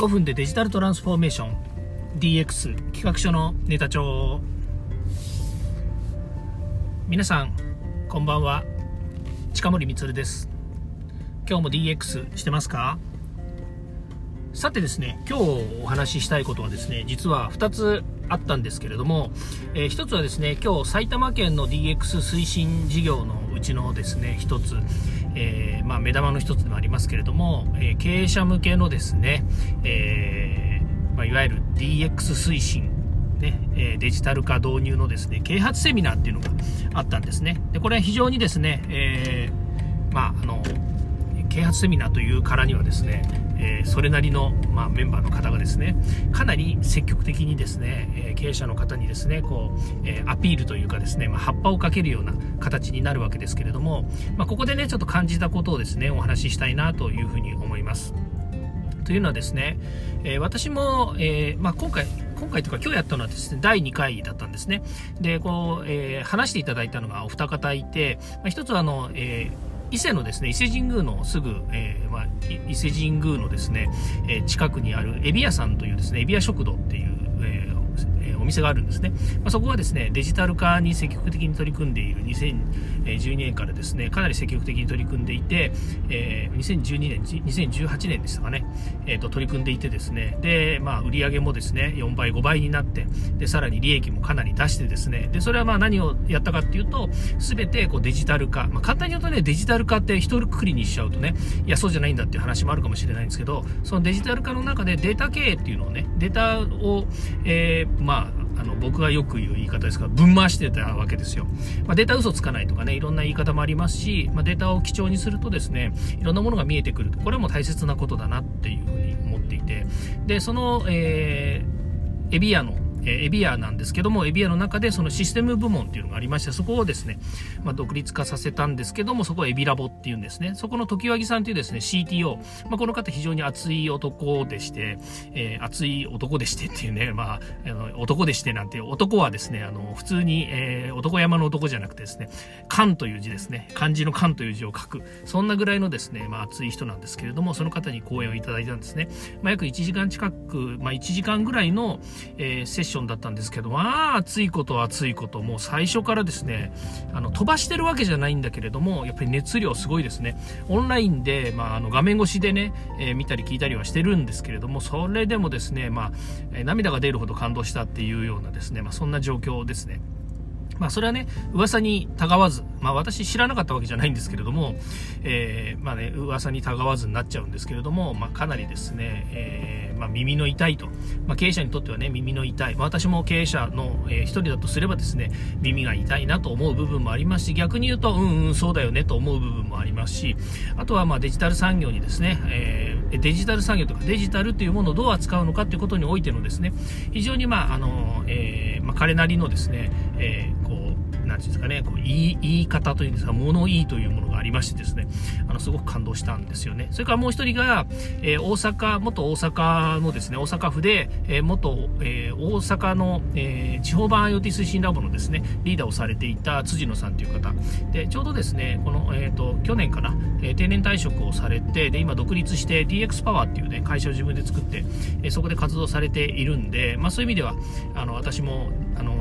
5分でデジタルトランスフォーメーション。DX 企画書のネタ帳。皆さんこんばんは。近森光です。今日も DX してますか？さてですね今日お話ししたいことはですね実は2つあったんですけれども、えー、1つはですね今日埼玉県の DX 推進事業のうちのですね1つ。えー、まあ、目玉の一つでもありますけれども、えー、経営者向けのですね、えー、まあ、いわゆる DX 推進ね、えデジタル化導入のですね啓発セミナーっていうのがあったんですね。でこれは非常にですね、えまあ、あの啓発セミナーというからにはですね、えー、それなりの、まあ、メンバーの方がですねかなり積極的にですね、えー、経営者の方にですねこう、えー、アピールというかですね、まあ、葉っぱをかけるような形になるわけですけれども、まあ、ここでねちょっと感じたことをですねお話ししたいなというふうに思います。というのはですね、え私も、えまあ、今回今回とか今日やったのはですね、第2回だったんですね。で、こう、えー、話していただいたのがお二方いて、まあ、一つはあの、えー伊勢のですね伊勢神宮のすぐ、えーまあ、伊勢神宮のですね、え、近くにあるエビ屋さんというですねエビ屋食堂っていう、え店があるんですね、まあ、そこはですねデジタル化に積極的に取り組んでいる2012年からですねかなり積極的に取り組んでいて、えー、2012年2018年でしたかね、えー、と取り組んでいてですね。で、まあ、売り上げもですね4倍5倍になってでさらに利益もかなり出してですね。でそれはまあ何をやったかっていうと全てこうデジタル化、まあ、簡単に言うとねデジタル化って一人くくりにしちゃうとねいやそうじゃないんだっていう話もあるかもしれないんですけどそのデジタル化の中でデータ経営っていうのをねデータを、えー、まああの僕がよく言う言い方ですがぶん回してたわけですよ、まあ、データ嘘つかないとかねいろんな言い方もありますし、まあ、データを基調にするとですねいろんなものが見えてくるこれも大切なことだなっていうふうに思っていて。でその、えー、エビアのえエビアなんですけども、エビアの中でそのシステム部門っていうのがありまして、そこをですね、まあ、独立化させたんですけども、そこはエビラボっていうんですね。そこの時木さんというですね、CTO、まあ、この方非常に熱い男でして、えー、熱い男でしてっていうね、まあ、あの男でしてなんて、男はですね、あの、普通に、えー、男山の男じゃなくてですね、漢という字ですね、漢字の漢という字を書く、そんなぐらいのですね、まあ、熱い人なんですけれども、その方に講演をいただいたんですね。まあ、約1時間近く、まあ、1時間ぐらいの、えー、セッションだったんですけど、まあ、暑いこと暑いこと、もう最初からですね、あの、飛ばしてるわけじゃないんだけれども、やっぱり熱量すごいですね。オンラインで、まあ、あの、画面越しでね、えー、見たり聞いたりはしてるんですけれども、それでもですね、まあ、え涙が出るほど感動したっていうようなですね、まあ、そんな状況ですね。まあ、それはね、噂にたがわず、まあ、私知らなかったわけじゃないんですけれども、えー、まあね、噂にたがわずになっちゃうんですけれども、まあ、かなりですね、えー、まあ、耳の痛いと、まあ、経営者にとってはね、耳の痛い、まあ、私も経営者の、えー、一人だとすればですね、耳が痛いなと思う部分もありますし、逆に言うと、うんうん、そうだよねと思う部分もありますし、あとはまあデジタル産業にですね、えー、デジタル産業とかデジタルというものをどう扱うのかということにおいてのですね、非常にまあ、あの、えー、まあ、彼なりのですね、えー、こう、なんていうんですかね、こう言い言い方というんですか、物言いというものがありましてですね、あの、すごく感動したんですよね。それからもう一人が、えー、大阪、元大阪のですね、大阪府で、えー、元、えー、大阪の、え地方版 IoT 推進ラボのですね、リーダーをされていた辻野さんという方。で、ちょうどですね、この、えっ、と、去年かな、え定年退職をされて、で、今独立して DX パワーっていうね、会社を自分で作って、えそこで活動されているんで、まあそういう意味では、あの、私も、あの、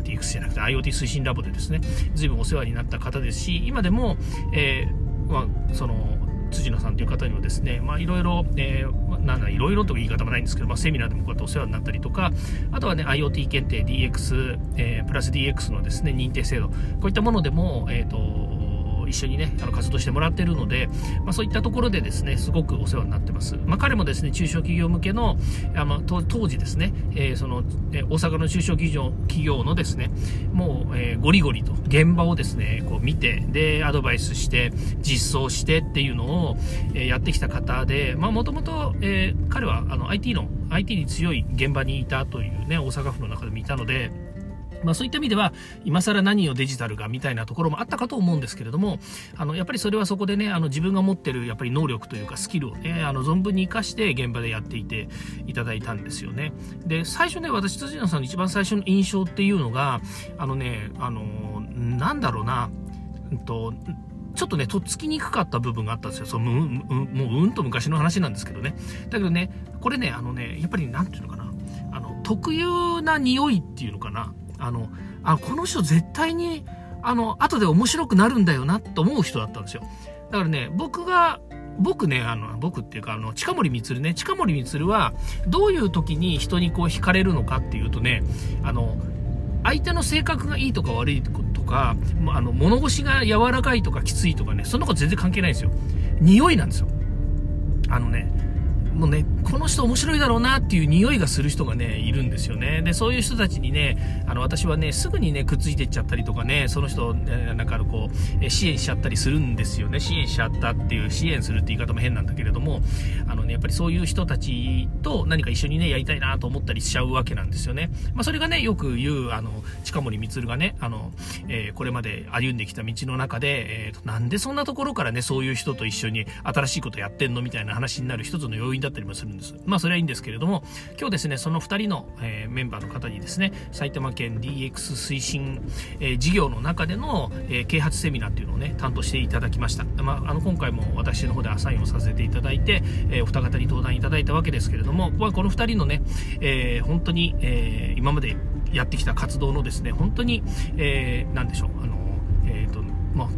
DX じゃなくて IoT 推進ラボでですね、随分お世話になった方ですし、今でも、えー、まあ、その、辻野さんという方にはですね、まあ、いろいろ、えー、なんだ、いろいろという言い方もないんですけど、まあ、セミナーでもこうやってお世話になったりとか、あとはね、IoT 検定 DX、えー、プラス DX のですね、認定制度、こういったものでも、えっ、ー、と、一緒にね、あの活動してもらってるので、まあ、そういったところでですね、すごくお世話になってます。まあ、彼もですね、中小企業向けの、あの当時ですね、えー、その、えー、大阪の中小企業企業のですね、もう、えー、ゴリゴリと現場をですね、こう見て、で、アドバイスして、実装してっていうのを、えやってきた方で、もともと、彼はあの IT の、IT に強い現場にいたというね、大阪府の中でもいたので、まあ、そういった意味では今更何をデジタルがみたいなところもあったかと思うんですけれどもあのやっぱりそれはそこでねあの自分が持ってるやっぱり能力というかスキルをねあの存分に生かして現場でやっていていただいたんですよねで最初ね私辻野さんの一番最初の印象っていうのがあのねあのなんだろうな、うんとちょっとね、とっつきにくかった部分があったんですよ。そのもう、もううんと昔の話なんですけどね。だけどね、これね、あのね、やっぱりなんていうのかな、あの、特有な匂いっていうのかな、あの、あこの人絶対に、あの、後で面白くなるんだよなと思う人だったんですよ。だからね、僕が、僕ね、あの、僕っていうか、あの、近森光ね、近森光は、どういう時に人にこう惹かれるのかっていうとね、あの、相手の性格がいいとか悪いとか、あの、物腰が柔らかいとかきついとかね、そんなこと全然関係ないんですよ。匂いなんですよ。あのね、もうね、この人面白いだろうなっていう匂いがする人がね、いるんですよね。で、そういう人たちにね、あの、私はね、すぐにね、くっついていっちゃったりとかね、その人、なんかこう、支援しちゃったりするんですよね。支援しちゃったっていう、支援するって言い方も変なんだけれども、あのね、やっぱりそういう人たちと何か一緒にね、やりたいなと思ったりしちゃうわけなんですよね。まあ、それがね、よく言う、あの、近森光がね、あの、えー、これまで歩んできた道の中で、えーと、なんでそんなところからね、そういう人と一緒に新しいことやってんのみたいな話になる一つの要因だったりもするんです。まあそれはいいんですけれども、今日ですね、その2人の、えー、メンバーの方にですね、埼玉県 DX 推進、えー、事業の中での、えー、啓発セミナーっていうのをね、担当していただきました。まあ、あの今回も私の方でアサインをさせていただいて、えお二方に登壇いただいたわけですけれども、まあ、この2人のね、え本当に、え今までやってきた活動のですね、本当に、えー、でしょう、あの、えっ、と、まあ、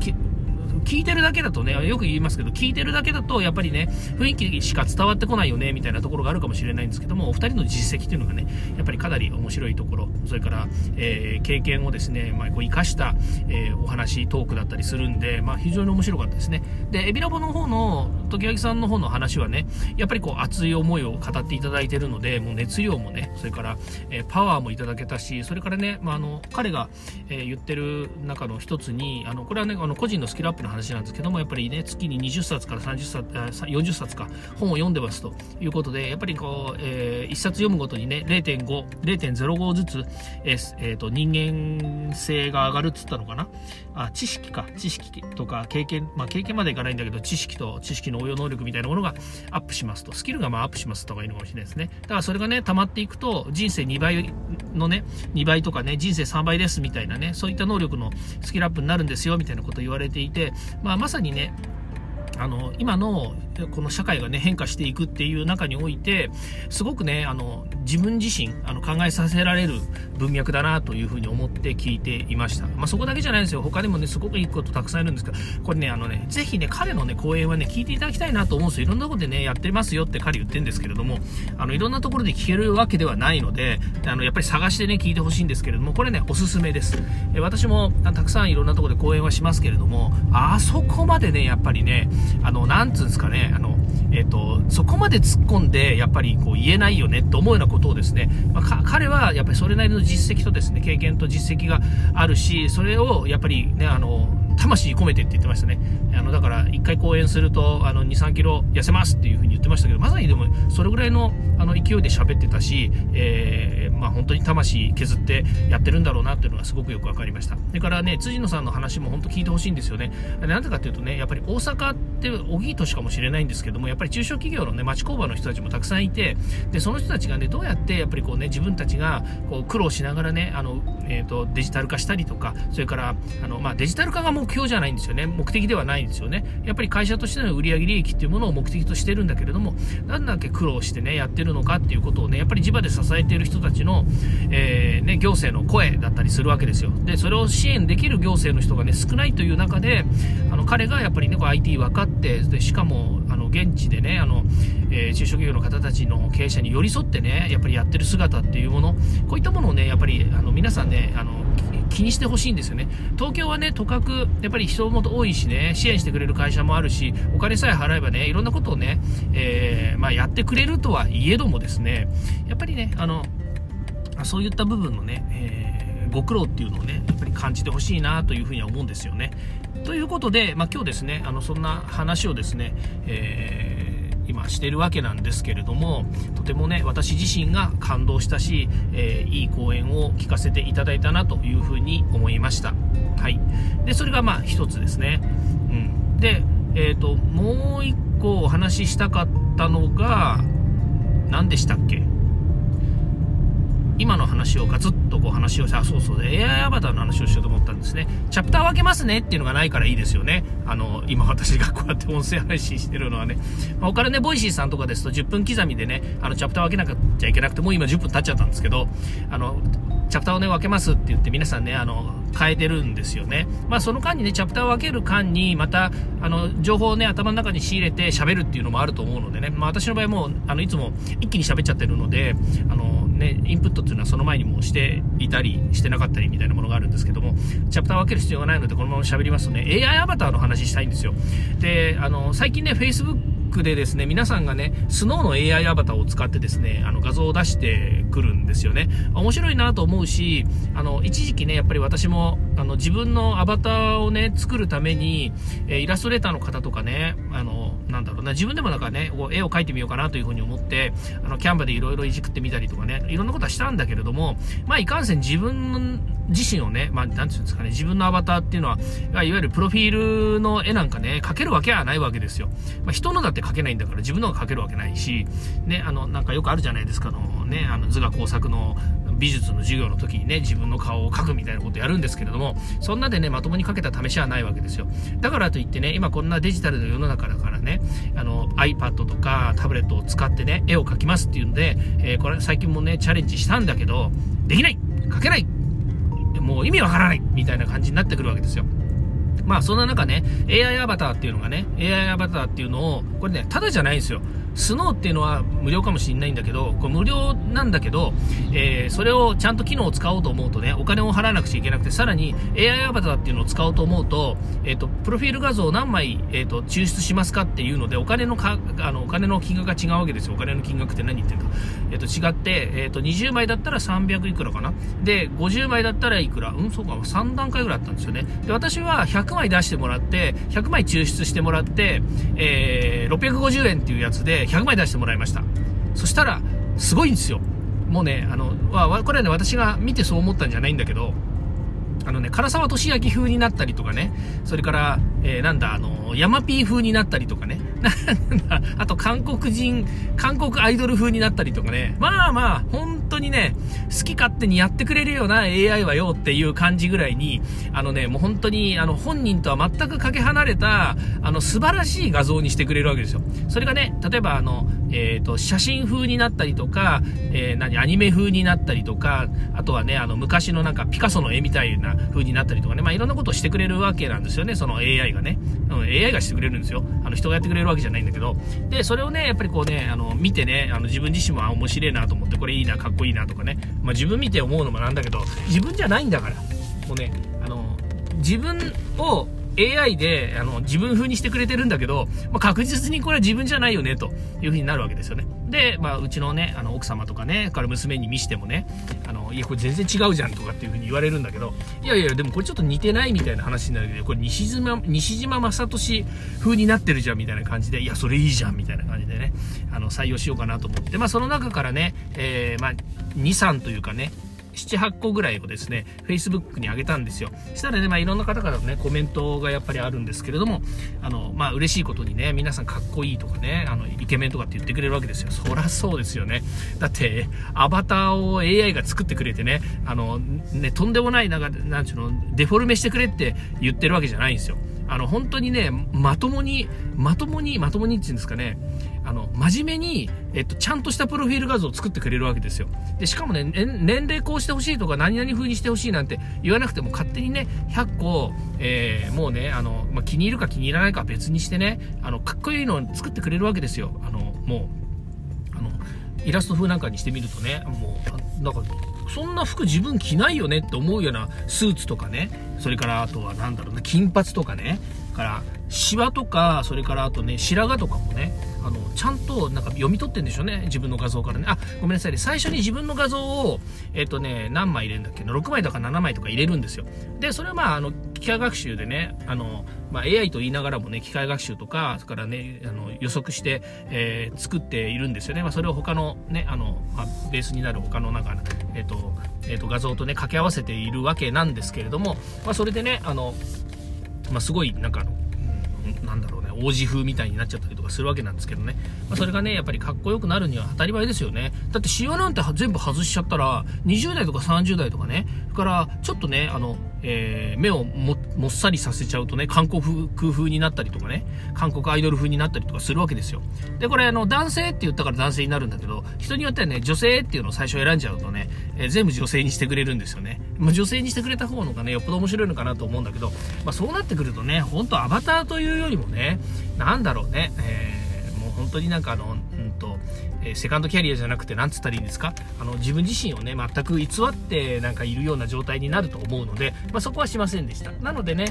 聞いてるだけだとね、よく言いますけど、聞いてるだけだと、やっぱりね、雰囲気しか伝わってこないよね、みたいなところがあるかもしれないんですけども、お二人の実績というのがね、やっぱりかなり面白いところ、それから、えー、経験をですね、まあ、こう生かした、えー、お話、トークだったりするんで、まあ、非常に面白かったですね。で、エビラボの方の、時々さんの方の話はね、やっぱりこう、熱い思いを語っていただいてるので、もう熱量もね、それから、えー、パワーもいただけたし、それからね、まあ、あの、彼が、え言ってる中の一つに、あの、これはね、あの、個人のスキルアップの話なんですけども、やっぱりね、月に20冊から30冊、40冊か、本を読んでますということで、やっぱりこう、えー、1冊読むごとにね、0.5、0.05ずつ、えーえーと、人間性が上がるっつったのかな？あ、知識か、知識とか経験、まあ経験までいかないんだけど、知識と知識の応用能力みたいなものがアップしますと、スキルがまあアップしますとかいいのかもしれないですね。だからそれがね、溜まっていくと、人生2倍のね、2倍とかね、人生3倍ですみたいなね、そういった能力のスキルアップになるんですよみたいなこと言われていて、まあまさにね、あの今のこの社会がね変化していくっていう中においてすごくねあの自分自身あの考えさせられる文脈だなというふうに思って聞いていました、まあ、そこだけじゃないですよ。他にもねすごくいいことたくさんいるんですけどこれねあのねぜひね彼のね講演はね聞いていただきたいなと思うんですよ。いろんなころでねやってますよって彼言ってるんですけれどもあのいろんなところで聞けるわけではないのであのやっぱり探してね聞いてほしいんですけれどもこれねおすすめです。え私もたくさんいろんなところで講演はしますけれどもあそこまでねやっぱりねあのなんつうんですかねあのえっ、ー、と、そこまで突っ込んで、やっぱりこう言えないよねって思うようなことをですね、まあ、彼はやっぱりそれなりの実績とですね、経験と実績があるし、それをやっぱりね、あの、魂込めてって言ってましたね。あの、だから、1回講演すると、あの、2、3キロ痩せますっていうふうに言ってましたけど、まさにでも、それぐらいの、あの、勢いで喋ってたし、えー、まあ、本当に魂削ってやってるんだろうなっていうのがすごくよくわかりました。それからね、辻野さんの話も本当聞いてほしいんですよね。なんでかっていうとね、やっぱり大阪って小木都市かもしれないんですけども、やっぱり中小企業のね、町工場の人たちもたくさんいて、で、その人たちがね、どうやってやっぱりこうね、自分たちがこう苦労しながらね、あの、えっ、ー、と、デジタル化したりとか、それから、あの、まあ、デジタル化が目標じゃないんですよね。目的ではないんですよね。やっぱり会社としての売上利益っていうものを目的としてるんだけれども、なんだっけ苦労してね、やってるのかっていうことをね、やっぱり地場で支えている人たちの、えー、ね、行政の声だったりするわけですよ。で、それを支援できる行政の人がね、少ないという中で、あの、彼がやっぱりね、こう IT 分かって、で、しかも、あの、現地でね、あの、えー、中小企業の方たちの経営者に寄り添ってね、やっぱりやってる姿っていうもの、こういったものをね、やっぱり、あの、皆さんね、あの、気にしてほしいんですよね。東京はね、とかく、やっぱり人も多いしね、支援してくれる会社もあるし、お金さえ払えばね、いろんなことをね、えー、まあ、やってくれるとはいえどもですね、やっぱりね、あの、そういった部分のね、えー、ご苦労っていうのをね、やっぱり感じてほしいなというふうには思うんですよね。ということで、まあ、今日ですね、あのそんな話をですね、えー今してるわけなんですけれどもとてもね私自身が感動したし、えー、いい講演を聞かせていただいたなというふうに思いました。はい。でそれがまあ一つですね、うん、でえっ、ー、ともう一個お話ししたかったのが何でしたっけ？今の話をガツッとこう話をして、あ、そうそう、AI アバターの話をしようと思ったんですね。チャプター分けますねっていうのがないからいいですよね。あの、今私がこうやって音声配信してるのはね。まあ、他のね、 Voicy さんとかですと10分刻みでね、あの、チャプター分けなきゃいけなくて、もう今10分経っちゃったんですけど、あの、チャプターをね、分けますって言って皆さんね、あの、変えてるんですよね。まあ、その間にね、チャプターを分ける間に、また、あの、情報をね、頭の中に仕入れて喋るっていうのもあると思うのでね、まあ、私の場合も、あの、いつも一気に喋っちゃってるので、あの、ね、インプットっていうのはその前にもしていたり、してなかったりみたいなものがあるんですけども、チャプターを分ける必要がないので、このまま喋りますとね、AI アバターの話したいんですよ。で、あの、最近ね、Facebook でですね、皆さんがね、スノーの AI アバターを使ってですね、あの画像を出してくるんですよね。面白いなと思うし、あの、一時期ね、やっぱり私も、あの、自分のアバターをね、作るために、えイラストレーターの方とかね、あの、なんだろうな、自分でもなんかね、こう絵を描いてみようかなというふうに思って、あの、キャンバでいろいろいじくってみたりとかね、いろんなことはしたんだけれども、まあ、いかんせん自分自身をね、まあ、なんていうんですかね、自分のアバターっていうのは、いわゆるプロフィールの絵なんかね、描けるわけはないわけですよ。まあ、人のだって描けないんだから、自分のが描けるわけないし、ね、あの、なんかよくあるじゃないですか、あのね、あの図画工作の美術の授業の時にね、自分の顔を描くみたいなことやるんですけれども、そんなでね、まともに描けた試しはないわけですよ。だからといってね、今こんなデジタルの世の中だからね、あの、iPad とかタブレットを使ってね、絵を描きますっていうんで、えー、これ最近もね、チャレンジしたんだけど、できない描けないもう意味わからないみたいな感じになってくるわけですよ。まあそんな中ね、AI アバターっていうのがね、AI アバターっていうのを、これね、ただじゃないんですよ。スノーっていうのは無料かもしれないんだけど、これ無料なんだけど、えー、それをちゃんと機能を使おうと思うとね、お金を払わなくちゃいけなくて、さらに AI アバターっていうのを使おうと思うと、えっ、ー、と、プロフィール画像を何枚、えっ、ー、と、抽出しますかっていうので、お金のか、あの、お金の金額が違うわけですよ。お金の金額って何言ってんだ。えっ、と、違って、えっ、と、20枚だったら300いくらかな。で、50枚だったらいくらうん、そうか、3段階ぐらいあったんですよね。で、私は100枚出してもらって、100枚抽出してもらって、えー、650円っていうやつで、100枚出してもらいました。そしたら、すごいんですよ。もうね、あの、これはね、私が見てそう思ったんじゃないんだけど、あのね、唐沢俊明風になったりとかね、それから、えー、なんだ、あの、ヤマピー風になったりとかね、なんだ、あと韓国人、韓国アイドル風になったりとかね、まあまあ、本当にね、好き勝手にやってくれるような AI はよっていう感じぐらいに、あのね、もう本当に、あの、本人とは全くかけ離れた、あの、素晴らしい画像にしてくれるわけですよ。それがね、例えばあの、えっ、ー、と、写真風になったりとか、えー、何、アニメ風になったりとか、あとはね、あの、昔のなんかピカソの絵みたいな風になったりとかね、まあ、いろんなことをしてくれるわけなんですよね、その AI がね。うん、AI がしてくれるんですよ。あの、人がやってくれるわけじゃないんだけど。で、それをね、やっぱりこうね、あの、見てね、あの、自分自身も面白いなと思って、これいいな、かっこいいなとかね、まあ、自分見て思うのもなんだけど、自分じゃないんだから。もうね、あの、自分を AI であの自分風にしてくれてるんだけど、まあ、確実にこれは自分じゃないよねという風になるわけですよね。で、まあ、うちのね、あの奥様とかね、から娘に見してもね、あのいや、これ全然違うじゃんとかっていう風に言われるんだけど、いやいや、でもこれちょっと似てないみたいな話になるけど、これ西島西島正俊風になってるじゃんみたいな感じで、いや、それいいじゃんみたいな感じでね、あの採用しようかなと思って、まあ、その中からね、えー、まあ、2、3というかね、7、8個ぐらいをですね、Facebook に上げたんですよ。したらね、まあいろんな方からのね、コメントがやっぱりあるんですけれども、あの、まあ嬉しいことにね、皆さんかっこいいとかね、あの、イケメンとかって言ってくれるわけですよ。そらそうですよね。だって、アバターを AI が作ってくれてね、あの、ね、とんでもない、なんか、なんちゅうの、デフォルメしてくれって言ってるわけじゃないんですよ。あの、本当にね、まともに、まともに、まともにって言うんですかね、あの、真面目に、えっと、ちゃんとしたプロフィール画像を作ってくれるわけですよ。で、しかもね、年齢こうしてほしいとか、何々風にしてほしいなんて言わなくても、勝手にね、100個、えー、もうね、あの、まあ、気に入るか気に入らないかは別にしてね、あの、かっこいいのを作ってくれるわけですよ。あの、もう、あの、イラスト風なんかにしてみるとね、もう、なんか、そんな服自分着ないよねって思うようなスーツとかね、それからあとは何だろうな、金髪とかね、からシワとか、それからあとね、白髪とかもね、あの、ちゃんとなんか読み取ってんでしょうね。自分の画像からね。あ、ごめんなさいね。最初に自分の画像を、えっ、ー、とね、何枚入れるんだっけ、6枚とか7枚とか入れるんですよ。で、それはまあ、あの、機械学習でね、あの、まあ、AI と言いながらもね、機械学習とか、それからね、あの予測して、えー、作っているんですよね。まあ、それを他のね、あの、まあ、ベースになる他のなんか、えっ、ー、と、えっ、ー、と、画像とね、掛け合わせているわけなんですけれども、まあ、それでね、あの、まあ、すごい、なんかあの、なんだろうね、王子風みたいになっちゃったりとかするわけなんですけどね。まあ、それがね、やっぱりかっこよくなるには当たり前ですよね。だってシワなんて全部外しちゃったら、20代とか30代とかね、それからちょっとね、あの、えー、目をもっさりさせちゃうとね、韓国風になったりとかね、韓国アイドル風になったりとかするわけですよ。で、これあの、男性って言ったから男性になるんだけど、人によってはね、女性っていうのを最初選んじゃうとね、えー、全部女性にしてくれるんですよね。まあ、女性にしてくれた方のがね、よっぽど面白いのかなと思うんだけど、まあ、そうなってくるとね、本当アバターというよりもね、なんだろうね、えー、本当になんかあの、うんと、えセカンドキャリアじゃなくて、なんつったらいいんですか？あの、自分自身をね、全く偽ってなんかいるような状態になると思うので、まあ、そこはしませんでした。なのでね、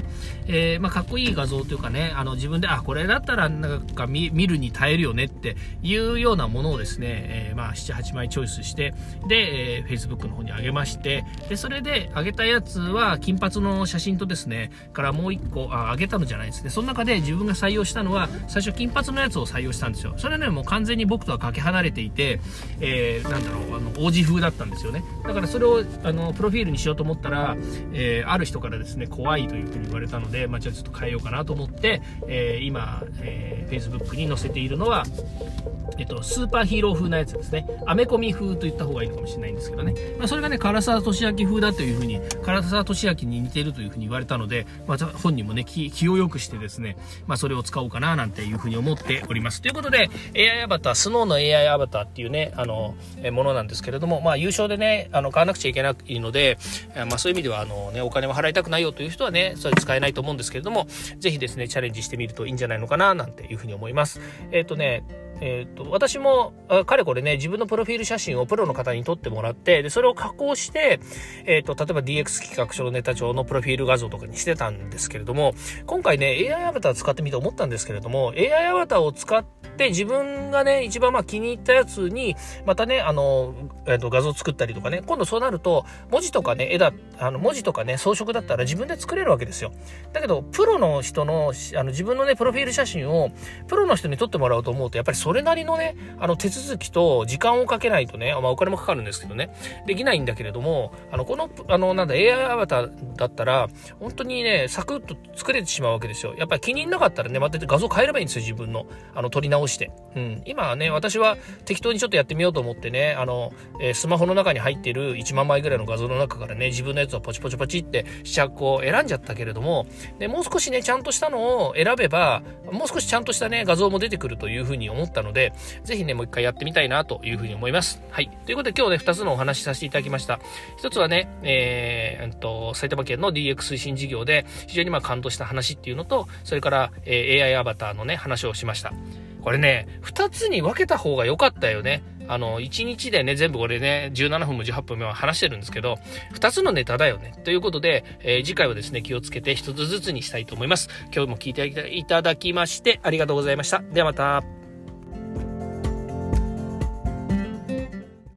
えー、まあ、かっこいい画像というかね、あの、自分で、あ、これだったらなんか見るに耐えるよねっていうようなものをですね、えー、まあ、7、8枚チョイスして、で、えー、Facebook の方に上げまして、で、それで上げたやつは、金髪の写真とですね、からもう1個、あ、上げたのじゃないですね。その中で自分が採用したのは、最初金髪のやつを採用したんですよ。それはね、もう完全に僕とはかけ離れていて、えー、なんだろう、あの、王子風だったんですよね。だからそれを、あの、プロフィールにしようと思ったら、えー、ある人からですね、怖いというふうに言われたので、まあ、じゃあちょっと変えようかなと思って、えー、今、えー、Facebook に載せているのは、えっと、スーパーヒーロー風なやつですね。アメコミ風と言った方がいいのかもしれないんですけどね。まあ、それがね、唐沢俊明風だというふうに、唐沢俊明に似てるというふうに言われたので、まあ、本人もね気、気を良くしてですね、まあ、それを使おうかななんていうふうに思っております。ということで、AI アバター、スノーの AI アバターっていうね、あの、えものなんですけれども、まあ、優勝でね、あの、買わなくちゃいけないので、まあ、そういう意味では、あのね、お金も払いたくないよという人はね、それ使えないと思うんですけれども、ぜひですね、チャレンジしてみるといいんじゃないのかな、なんていうふうに思います。えっ、ー、とね、えーと、私もかれこれね自分のプロフィール写真をプロの方に撮ってもらってでそれを加工して、えーと、例えば DX 企画書のネタ帳のプロフィール画像とかにしてたんですけれども今回ね AI アバター使ってみて思ったんですけれども AI アバターを使って自分がね一番まあ気に入ったやつにまたねあの、えーと、画像作ったりとかね今度そうなると文字とかね絵だあの文字とかね装飾だったら自分で作れるわけですよ。だけどプロの人のあの自分のねプロフィール写真をプロの人に撮ってもらおうと思うとやっぱりそそれなりのね、あの手続きと時間をかけないとね、まあお金もかかるんですけどね、できないんだけれども、あの、この、あの、なんだ、AI アバターだったら、本当にね、サクッと作れてしまうわけですよ。やっぱり気に入らなかったらね、また画像変えればいいんですよ、自分の。あの、撮り直して。うん。今はね、私は適当にちょっとやってみようと思ってね、あの、えー、スマホの中に入ってる1万枚ぐらいの画像の中からね、自分のやつをポチポチポチって試着を選んじゃったけれども、で、もう少しね、ちゃんとしたのを選べば、もう少しちゃんとしたね、画像も出てくるというふうに思ってたので、ぜひね、もう一回やってみたいなというふうに思います。はい。ということで今日ね、二つのお話しさせていただきました。一つはね、えー、と、埼玉県の DX 推進事業で非常にまあ感動した話っていうのと、それから、えー、AI アバターのね、話をしました。これね、二つに分けた方が良かったよね。あの、1日でね、全部これね、17分も18分も話してるんですけど、2つのネタだよね。ということで、えー、次回はですね、気をつけて1つずつにしたいと思います。今日も聞いていただきまして、ありがとうございました。ではまた。